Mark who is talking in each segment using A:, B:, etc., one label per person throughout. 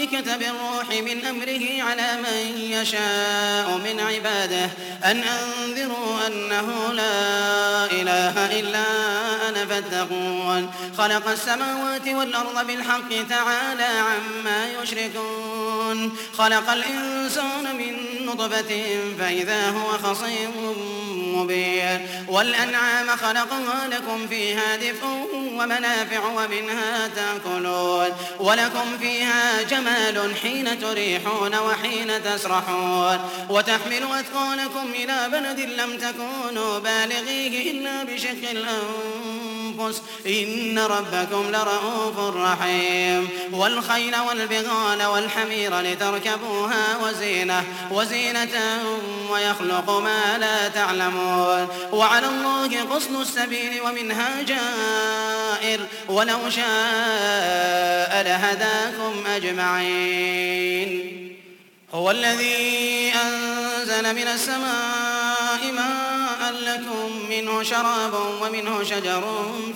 A: الملائكة بالروح من أمره على من يشاء من عباده أن أنذروا أنه لا إله إلا أنا فاتقون خلق السماوات والأرض بالحق تعالى عما يشركون خلق الإنسان من نطفة فإذا هو خصيم مبين والأنعام خلقها لكم فيها دفء ومنافع ومنها تأكلون ولكم فيها جمال جمال حين تريحون وحين تسرحون وتحمل أثقالكم إلى بلد لم تكونوا بالغيه إلا بشق الأنفس أنفس إن ربكم لرؤوف رحيم والخيل والبغال والحمير لتركبوها وزينة وزينة ويخلق ما لا تعلمون وعلى الله قصد السبيل ومنها جائر ولو شاء لهداكم أجمعين هو الذي أنزل من السماء ماء لكم منه شراب ومنه شجر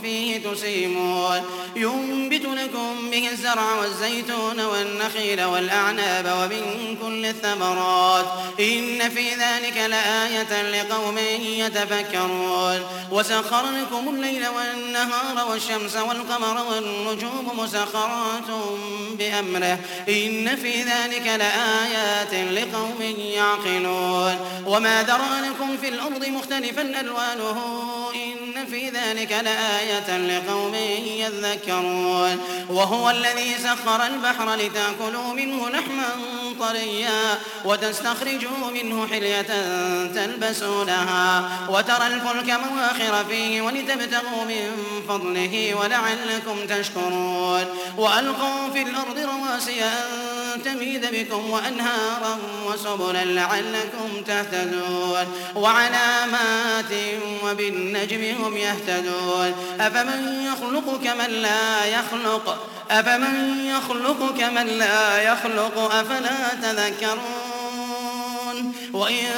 A: فيه تسيمون ينبت لكم به الزرع والزيتون والنخيل والأعناب ومن كل الثمرات إن في ذلك لآية لقوم يتفكرون وسخر لكم الليل والنهار والشمس والقمر والنجوم مسخرات بأمره إن في ذلك لآيات لقوم يعقلون وما ذرى لكم في الأرض مختلفا مختلفا ألوانه إن في ذلك لآية لقوم يذكرون وهو الذي سخر البحر لتأكلوا منه لحما طريا وتستخرجوا منه حلية تلبسونها وترى الفلك مواخر فيه ولتبتغوا من فضله ولعلكم تشكرون وألقوا في الأرض رواسي أن تميد بكم وأنهارا وسبلا لعلكم تهتدون وعلامات وبالنجم هم يهتدون أفمن يخلق كمن لا يخلق أفمن يخلق كمن لا يخلق أفلا تذكرون وإن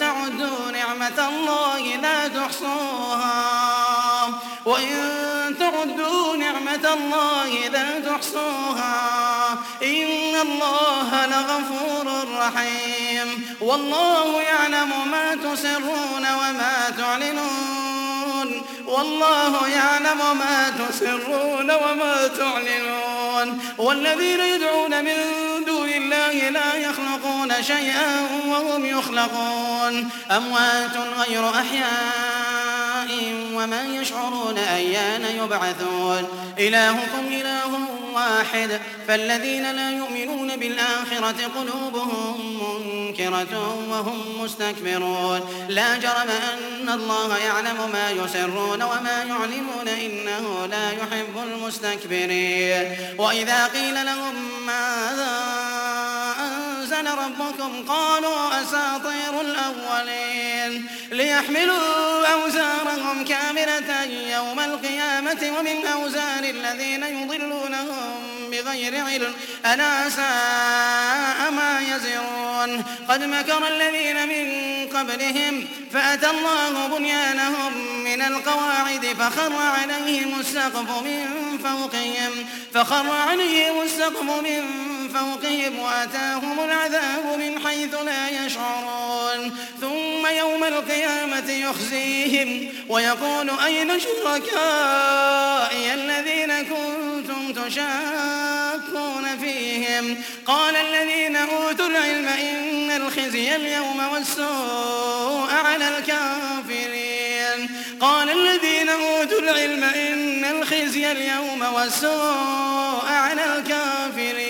A: تعدوا نعمة الله لا تحصوها وإن تعدوا نعمة الله لا تحصوها إن الله لغفور رحيم والله يعلم ما تسرون وما تعلنون والله يعلم ما تسرون وما تعلنون والذين يدعون من دون الله لا يخلقون شيئا وهم يخلقون أموات غير أحيان وما يشعرون أيان يبعثون إلهكم إله واحد فالذين لا يؤمنون بالآخرة قلوبهم منكرة وهم مستكبرون لا جرم أن الله يعلم ما يسرون وما يعلمون إنه لا يحب المستكبرين وإذا قيل لهم ماذا كان ربكم قالوا أساطير الأولين ليحملوا أوزارهم كاملة يوم القيامة ومن أوزار الذين يضلونهم بغير علم ألا ساء ما يزرون قد مكر الذين من قبلهم فأتى الله بنيانهم من القواعد فخر عليهم السقف من فوقهم فخر عليهم السقف من فوقهم وأتاهم العذاب من حيث لا يشعرون ثم يوم القيامة يخزيهم ويقول أين شركائي الذين كنتم تشاكون فيهم قال الذين أوتوا العلم إن الخزي اليوم والسوء على الكافرين قال الذين أوتوا العلم إن الخزي اليوم والسوء على الكافرين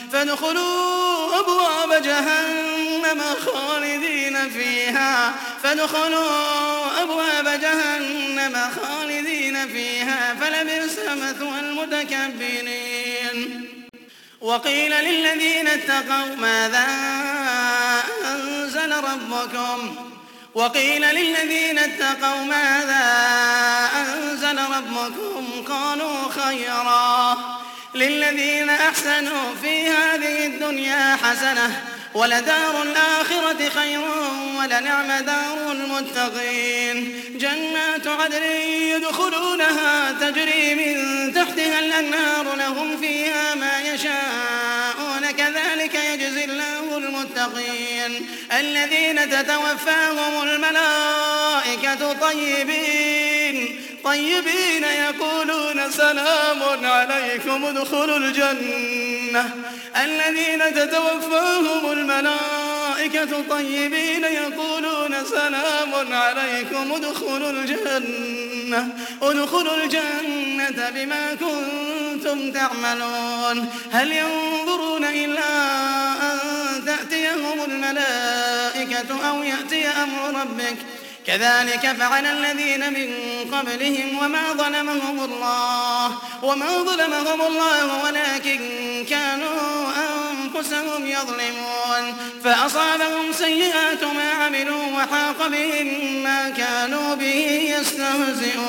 A: فادخلوا أبواب جهنم خالدين فيها فادخلوا أبواب جهنم خالدين فيها فلبئس مثوى المتكبرين وقيل للذين اتقوا ماذا أنزل ربكم وقيل للذين اتقوا ماذا أنزل ربكم قالوا خيرا للذين أحسنوا في هذه الدنيا حسنة ولدار الآخرة خير ولنعم دار المتقين جنات عدن يدخلونها تجري من تحتها الأنهار لهم فيها ما يشاءون كذلك يجزي الله المتقين الذين تتوفاهم الملائكة طيبين طيبين يقولون سلام عليكم ادخلوا الجنة الذين تتوفاهم الملائكة طيبين يقولون سلام عليكم ادخلوا الجنة ادخلوا الجنة بما كنتم تعملون هل ينظرون إلا أن تأتيهم الملائكة أو يأتي أمر ربك ؟ كذلك فعل الذين من قبلهم وما ظلمهم الله وما ظلمهم الله ولكن كانوا أنفسهم يظلمون فأصابهم سيئات ما عملوا وحاق بهم ما كانوا به يستهزئون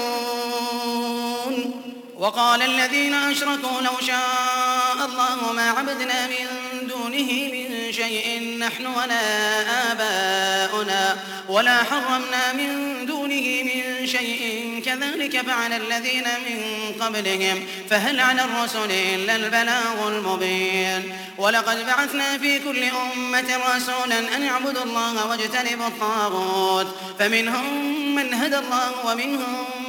A: وقال الذين أشركوا لو شاء الله ما عبدنا من دونه من شيء نحن ولا آباؤنا ولا حرمنا من دونه من شيء كذلك فعل الذين من قبلهم فهل على الرسل إلا البلاغ المبين ولقد بعثنا في كل أمة رسولا أن اعبدوا الله واجتنبوا الطاغوت فمنهم من هدى الله ومنهم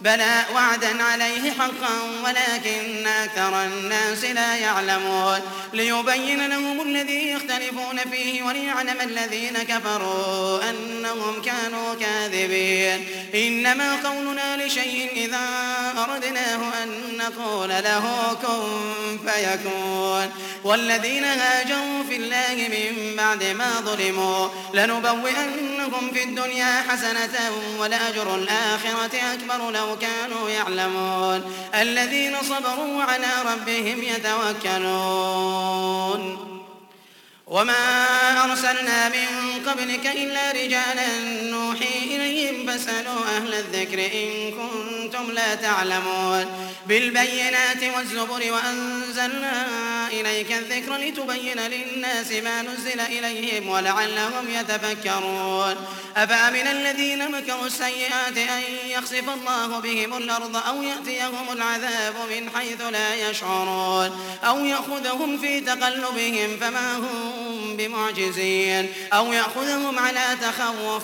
A: بلى وعدا عليه حقا ولكن أكثر الناس لا يعلمون ليبين لهم الذي يختلفون فيه وليعلم الذين كفروا أنهم كانوا كاذبين إنما قولنا لشيء إذا أردناه أن نقول له كن فيكون والذين هاجروا في الله من بعد ما ظلموا لنبوئن يؤتهم في الدنيا حسنة ولأجر الآخرة أكبر لو كانوا يعلمون الذين صبروا على ربهم يتوكلون وما أرسلنا من قبلك إلا رجالا نوحي إليهم فاسألوا أهل الذكر إن كنتم لا تعلمون بالبينات والزبر وأنزلنا إليك الذكر لتبين للناس ما نزل إليهم ولعلهم يتفكرون أفأمن الذين مكروا السيئات أن يخسف الله بهم الأرض أو يأتيهم العذاب من حيث لا يشعرون أو يأخذهم في تقلبهم فما هم بمعجزين أو يأخذهم على تخوف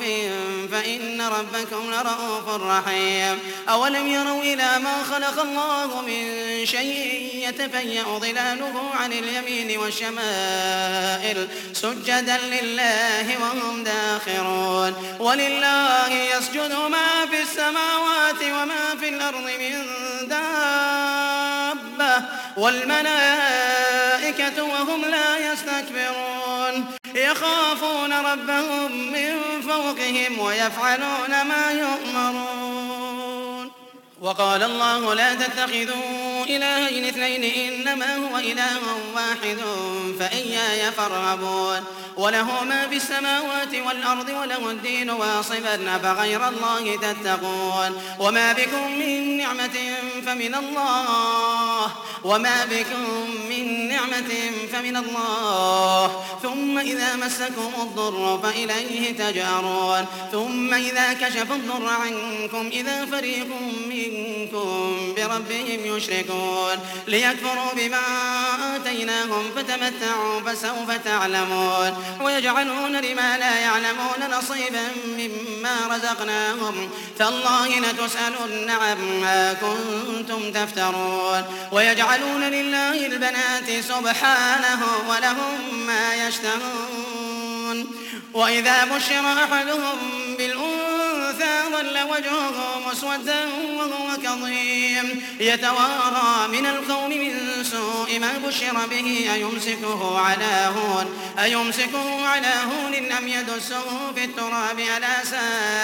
A: فإن ربكم لرؤوف رحيم أولم يروا إلى ما خلق الله من شيء يتفيأ ظلاله عن اليمين والشمائل سجدا لله وهم داخرون ولله يسجد ما في السماوات وما في الأرض من دار والملائكة وهم لا يستكبرون يخافون ربهم من فوقهم ويفعلون ما يؤمرون وقال الله لا تتخذوا إلهين اثنين إنما هو إله واحد فإياي فارغبون وله ما في السماوات والأرض وله الدين واصبا أفغير الله تتقون وما بكم من نعمة فمن الله وما بكم من نعمة فمن الله ثم إذا مسكم الضر فإليه تجأرون ثم إذا كشف الضر عنكم إذا فريق من كنتم بربهم يشركون ليكفروا بما آتيناهم فتمتعوا فسوف تعلمون ويجعلون لما لا يعلمون نصيبا مما رزقناهم تالله لتسألن عما كنتم تفترون ويجعلون لله البنات سبحانه ولهم ما يشتهون وإذا بشر أحدهم بالأمور ظل وجهه مسودا وهو كظيم يتوارى من القوم من سوء ما بشر به أيمسكه على هون أيمسكه على هون أم يدسه في التراب على سائل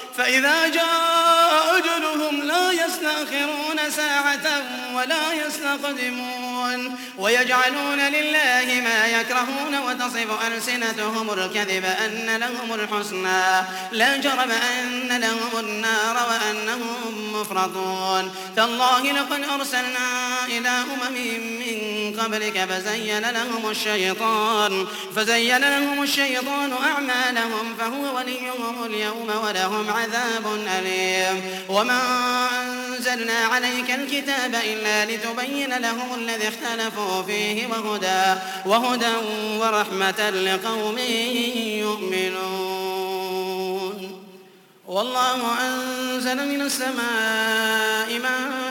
A: فإذا جاء أجلهم لا يستأخرون ساعة ولا يستقدمون ويجعلون لله ما يكرهون وتصف ألسنتهم الكذب أن لهم الحسنى لا جرم أن لهم النار وأنهم مفرطون تالله لقد أرسلنا إلى أمم من قبلك فزين لهم الشيطان فزين لهم الشيطان أعمالهم فهو وليهم اليوم ولهم عذاب أليم وما أنزلنا عليك الكتاب إلا لتبين لهم الذي اختلفوا فيه وهدى, وهدى ورحمة لقوم يؤمنون والله أنزل من السماء ماء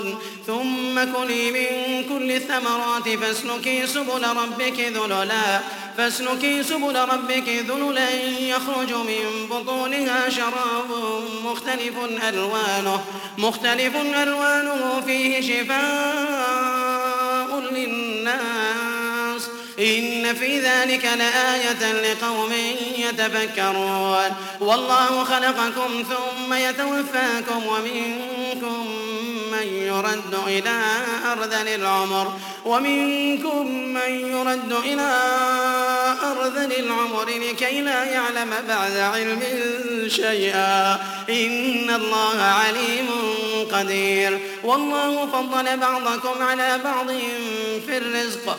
A: تشربون ثم كلي من كل الثمرات فاسلكي سبل ربك ذللا فاسلكي سبل ربك ذللا يخرج من بطونها شراب مختلف ألوانه مختلف ألوانه فيه شفاء للناس إن في ذلك لآية لقوم يتفكرون والله خلقكم ثم يتوفاكم ومنكم من يرد إلى أرذل العمر ومنكم من يرد إلى أرذل العمر لكي لا يعلم بعد علم شيئا إن الله عليم قدير والله فضل بعضكم على بعض في الرزق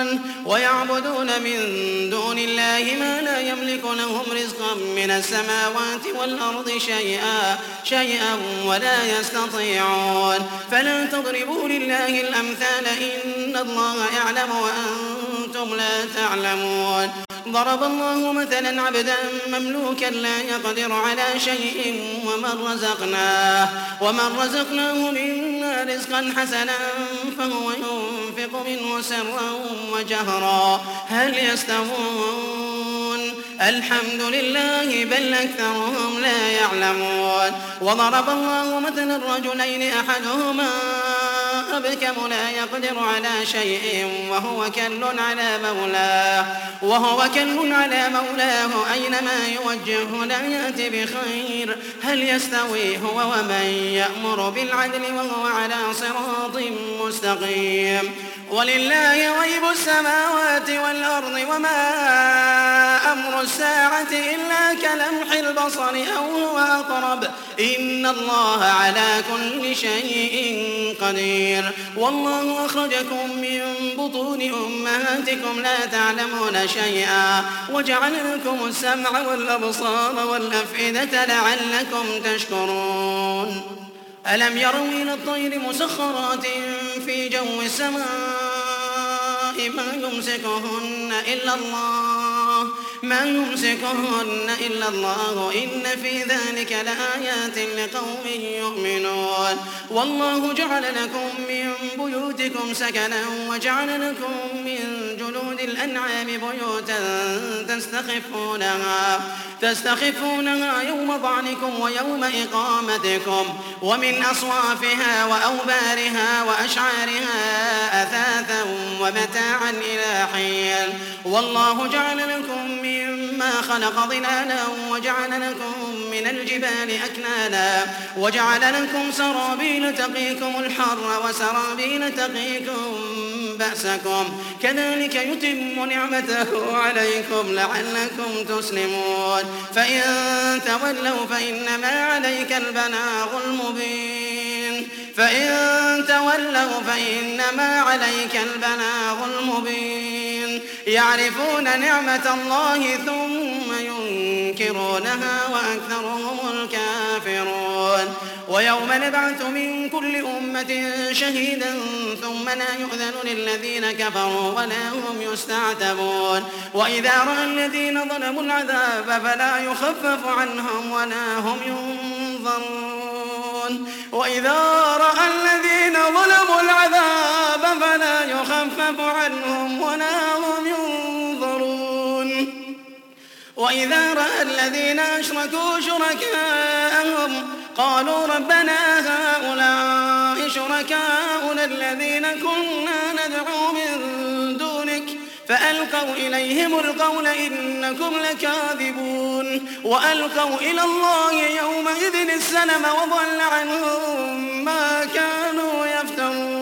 A: يشركون ويعبدون من دون الله ما لا يملك لهم رزقا من السماوات والأرض شيئا, شيئا ولا يستطيعون فلا تضربوا لله الأمثال إن الله يعلم وأنتم لا تعلمون ضرب الله مثلا عبدا مملوكا لا يقدر على شيء ومن رزقناه ومن رزقناه منا رزقا حسنا فهو ينفق ينفق منه سرا وجهرا هل يستوون الحمد لله بل أكثرهم لا يعلمون وضرب الله مثلا الرجلين أحدهما أبكم لا يقدر على شيء وهو كل على مولاه وهو كل على مولاه أينما يوجهه لا يأتي بخير هل يستوي هو ومن يأمر بالعدل وهو على صراط مستقيم ولله غيب السماوات والأرض وما أمر الساعة إلا كلمح البصر أو هو أقرب إن الله على كل شيء قدير والله أخرجكم من بطون أمهاتكم لا تعلمون شيئا وجعل لكم السمع والأبصار والأفئدة لعلكم تشكرون ألم يروا إلى الطير مسخرات في جو السماء ما يمسكهن إلا الله ما يمسكهن إلا الله إن في ذلك لآيات لقوم يؤمنون والله جعل لكم من بيوتكم سكنا وجعل لكم من جلود الأنعام بيوتا تستخفونها تستخفونها يوم ضعنكم ويوم إقامتكم ومن أصوافها وأوبارها وأشعارها أثاثا ومتاعا إلى حين والله جعل لكم من مما خلق ظلالا وجعل لكم من الجبال أكنانا وجعل لكم سرابيل تقيكم الحر وسرابيل تقيكم بأسكم كذلك يتم نعمته عليكم لعلكم تسلمون فإن تولوا فإنما عليك البلاغ المبين فإن تولوا فإنما عليك البلاغ المبين يعرفون نعمة الله ثم ينكرونها وأكثرهم الكافرون ويوم نبعث من كل أمة شهيدا ثم لا يؤذن للذين كفروا ولا هم يستعتبون وإذا رأى الذين ظلموا العذاب فلا يخفف عنهم ولا هم ينظرون وإذا رأى الذين ظلموا العذاب فلا يخفف عنهم ولا وإذا رأى الذين أشركوا شركاءهم قالوا ربنا هؤلاء شركاؤنا الذين كنا ندعو من دونك فألقوا إليهم القول إنكم لكاذبون وألقوا إلى الله يومئذ السلم وضل عنهم ما كانوا يفترون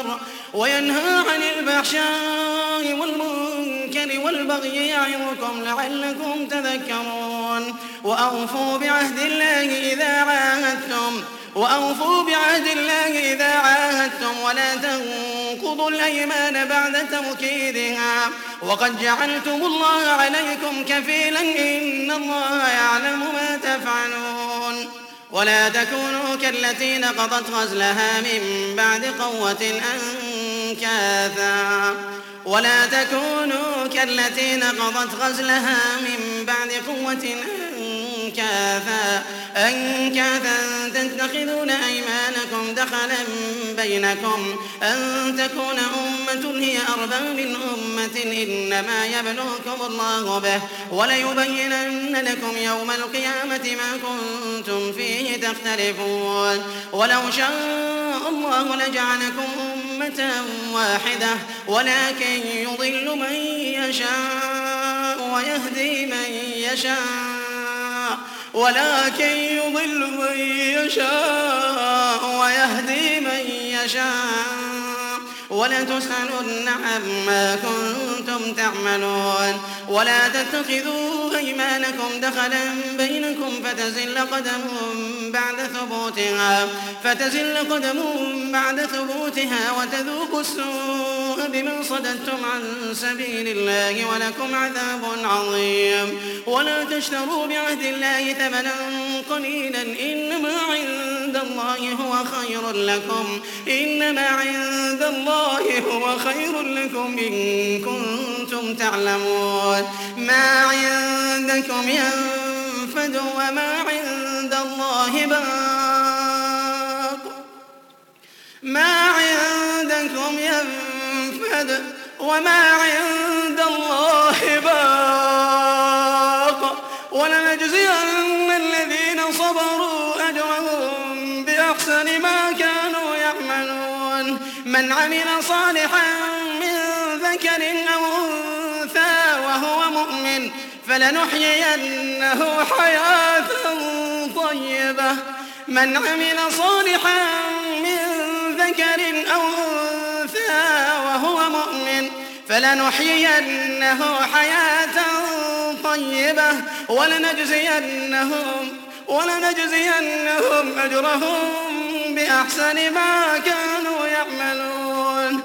A: والبر وينهى عن الفحشاء والمنكر والبغي يعظكم لعلكم تذكرون وأوفوا بعهد الله إذا عاهدتم وأوفوا بعهد الله إذا عاهدتم ولا تنقضوا الأيمان بعد توكيدها وقد جعلتم الله عليكم كفيلا إن الله يعلم ما تفعلون ولا تكونوا كالتي نقضت غزلها من بعد قوة أنكاثا ولا تكونوا كالتي نقضت غزلها من بعد قوة أنكاثا كافا أن كافا تتخذون أيمانكم دخلا بينكم أن تكون أمة هي أربع من أمة إنما يبلوكم الله به وليبينن لكم يوم القيامة ما كنتم فيه تختلفون ولو شاء الله لجعلكم أمة واحدة ولكن يضل من يشاء ويهدي من يشاء ولكن يضل من يشاء ويهدي من يشاء ولتسألن عما كنتم تعملون ولا تتخذوا أيمانكم دخلا بينكم فتزل قدم بعد ثبوتها فتزل قدم بعد ثبوتها وتذوقوا السوء بما صددتم عن سبيل الله ولكم عذاب عظيم ولا تشتروا بعهد الله ثمنا قليلا إنما عند الله هو خير لكم إنما عند الله الله هو خير لكم إن كنتم تعلمون ما عندكم ينفد وما عند الله باق ما عندكم ينفد وما عند فلنحيينه حياة طيبة من عمل صالحا من ذكر أو أنثى وهو مؤمن فلنحيينه حياة طيبة ولنجزينهم ولنجزينهم أجرهم بأحسن ما كانوا يعملون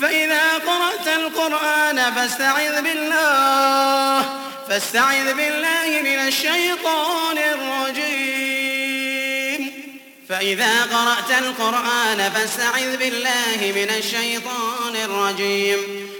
A: فإذا قرأت القرآن فاستعذ بالله فاستعذ بالله من الشيطان الرجيم فإذا قرأت القرآن فاستعذ بالله من الشيطان الرجيم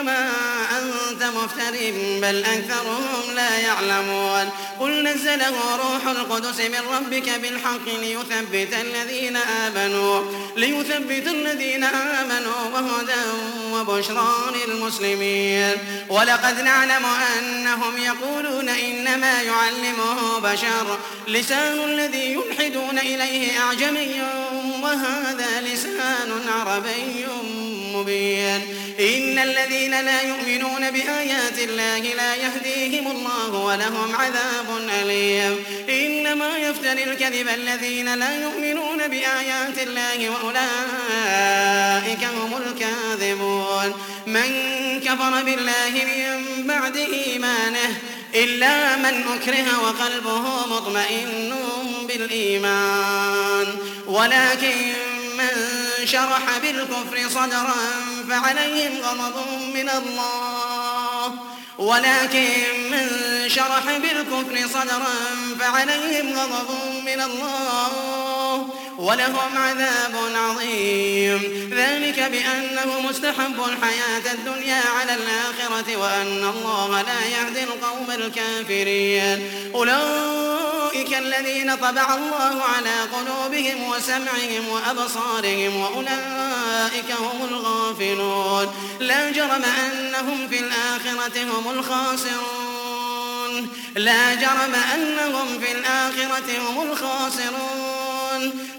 A: إنما أنت مفتر بل أكثرهم لا يعلمون قل نزله روح القدس من ربك بالحق ليثبت الذين آمنوا ليثبت الذين آمنوا وهدى وبشرى للمسلمين ولقد نعلم أنهم يقولون إنما يعلمه بشر لسان الذي يلحدون إليه أعجمي وهذا لسان عربي مبين إن الذين لا يؤمنون بآيات الله لا يهديهم الله ولهم عذاب أليم إنما يفتري الكذب الذين لا يؤمنون بآيات الله وأولئك هم الكاذبون من كفر بالله من بعد إيمانه إلا من أكره وقلبه مطمئن بالإيمان ولكن شرح بالكفر صدرا فعليهم غضب من الله ولكن من شرح بالكفر صدرا فعليهم غضب من الله ولهم عذاب عظيم ذلك بأنه مستحب الحياة الدنيا على الآخرة وأن الله لا يهدي القوم الكافرين أولئك الذين طبع الله على قلوبهم وسمعهم وأبصارهم وأولئك هم الغافلون لا جرم أنهم في الآخرة هم الخاسرون لا جرم أنهم في الآخرة هم الخاسرون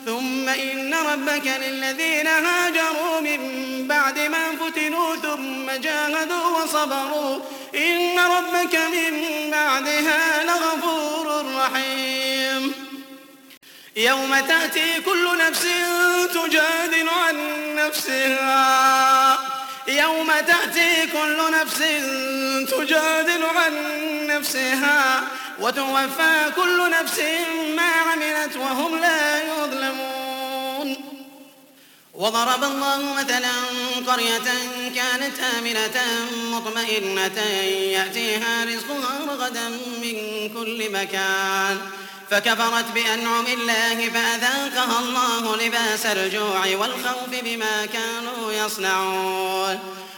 A: ثم إن ربك للذين هاجروا من بعد ما فتنوا ثم جاهدوا وصبروا إن ربك من بعدها لغفور رحيم يوم تأتي كل نفس تجادل عن نفسها يوم تأتي كل نفس تجادل عن نفسها وتوفى كل نفس ما عملت وهم لا يظلمون وضرب الله مثلا قرية كانت آمنة مطمئنة يأتيها رزقها رغدا من كل مكان فكفرت بأنعم الله فأذاقها الله لباس الجوع والخوف بما كانوا يصنعون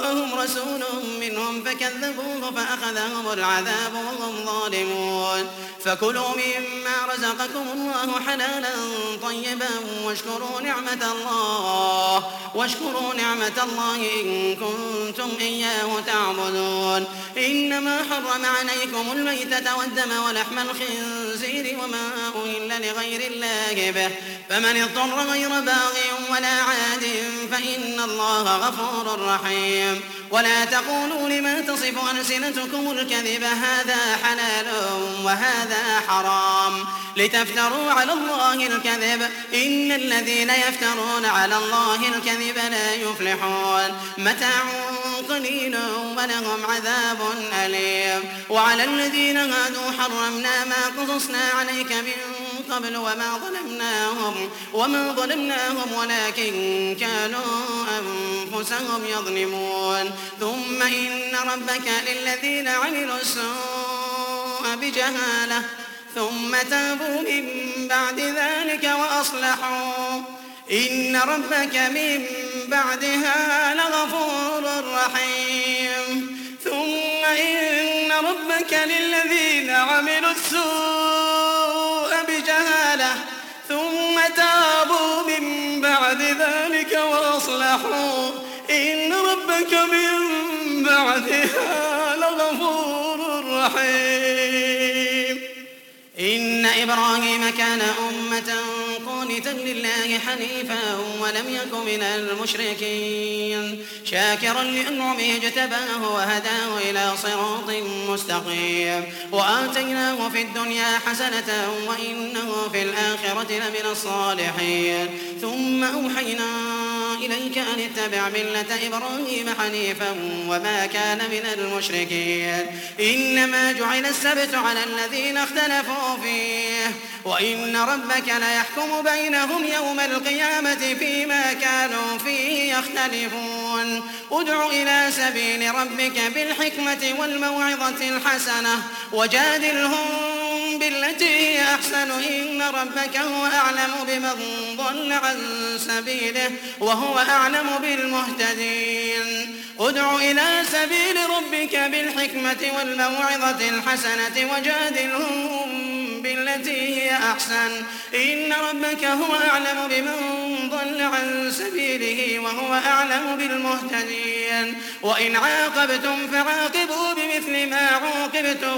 A: جاءهم رسول منهم فكذبوه فأخذهم العذاب وهم ظالمون فكلوا مما رزقكم الله حلالا طيبا واشكروا نعمة الله واشكروا نعمة الله إن كنتم إياه تعبدون إنما حرم عليكم الميتة والدم ولحم الخنزير وما أهل لغير الله به فمن اضطر غير باغ ولا عاد فإن الله غفور رحيم ولا تقولوا لما تصف ألسنتكم الكذب هذا حلال وهذا حرام لتفتروا على الله الكذب إن الذين يفترون على الله الكذب لا يفلحون متاع قليل ولهم عذاب أليم وعلى الذين هادوا حرمنا ما قصصنا عليك من قبل وما ظلمناهم وما ظلمناهم ولكن كانوا أنفسهم يظلمون ثم إن ربك للذين عملوا السوء بجهالة ثم تابوا من بعد ذلك وأصلحوا إن ربك من بعدها لغفور رحيم ثم إن ربك للذين عملوا السوء إنك من بعدها لغفور رحيم إن إبراهيم كان أمة قانتا لله حنيفا ولم يك من المشركين شاكرا لأنعمه اجتباه وهداه إلى صراط مستقيم وآتيناه في الدنيا حسنة وإنه في الآخرة لمن الصالحين ثم أوحينا إليك أن اتبع ملة إبراهيم حنيفا وما كان من المشركين إنما جعل السبت على الذين اختلفوا فيه وإن ربك ليحكم بينهم يوم القيامة فيما كانوا فيه يختلفون ادع إلى سبيل ربك بالحكمة والموعظة الحسنة وجادلهم الإنسان إن ربك هو أعلم بمن ضل عن سبيله وهو أعلم بالمهتدين ادع إلى سبيل ربك بالحكمة والموعظة الحسنة وجادلهم بالتي هي أحسن إن ربك هو أعلم بمن ضل عن سبيله وهو أعلم بالمهتدين وإن عاقبتم فعاقبوا بمثل ما عوقبتم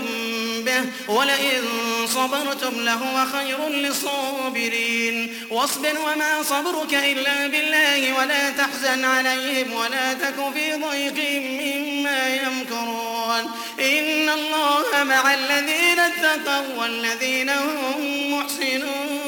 A: به ولئن صبرتم لهو خير للصابرين واصبر وما صبرك إلا بالله ولا تحزن عليهم ولا تك في ضيق من ما يمكرون إن الله مع الذين اتقوا والذين هم محسنون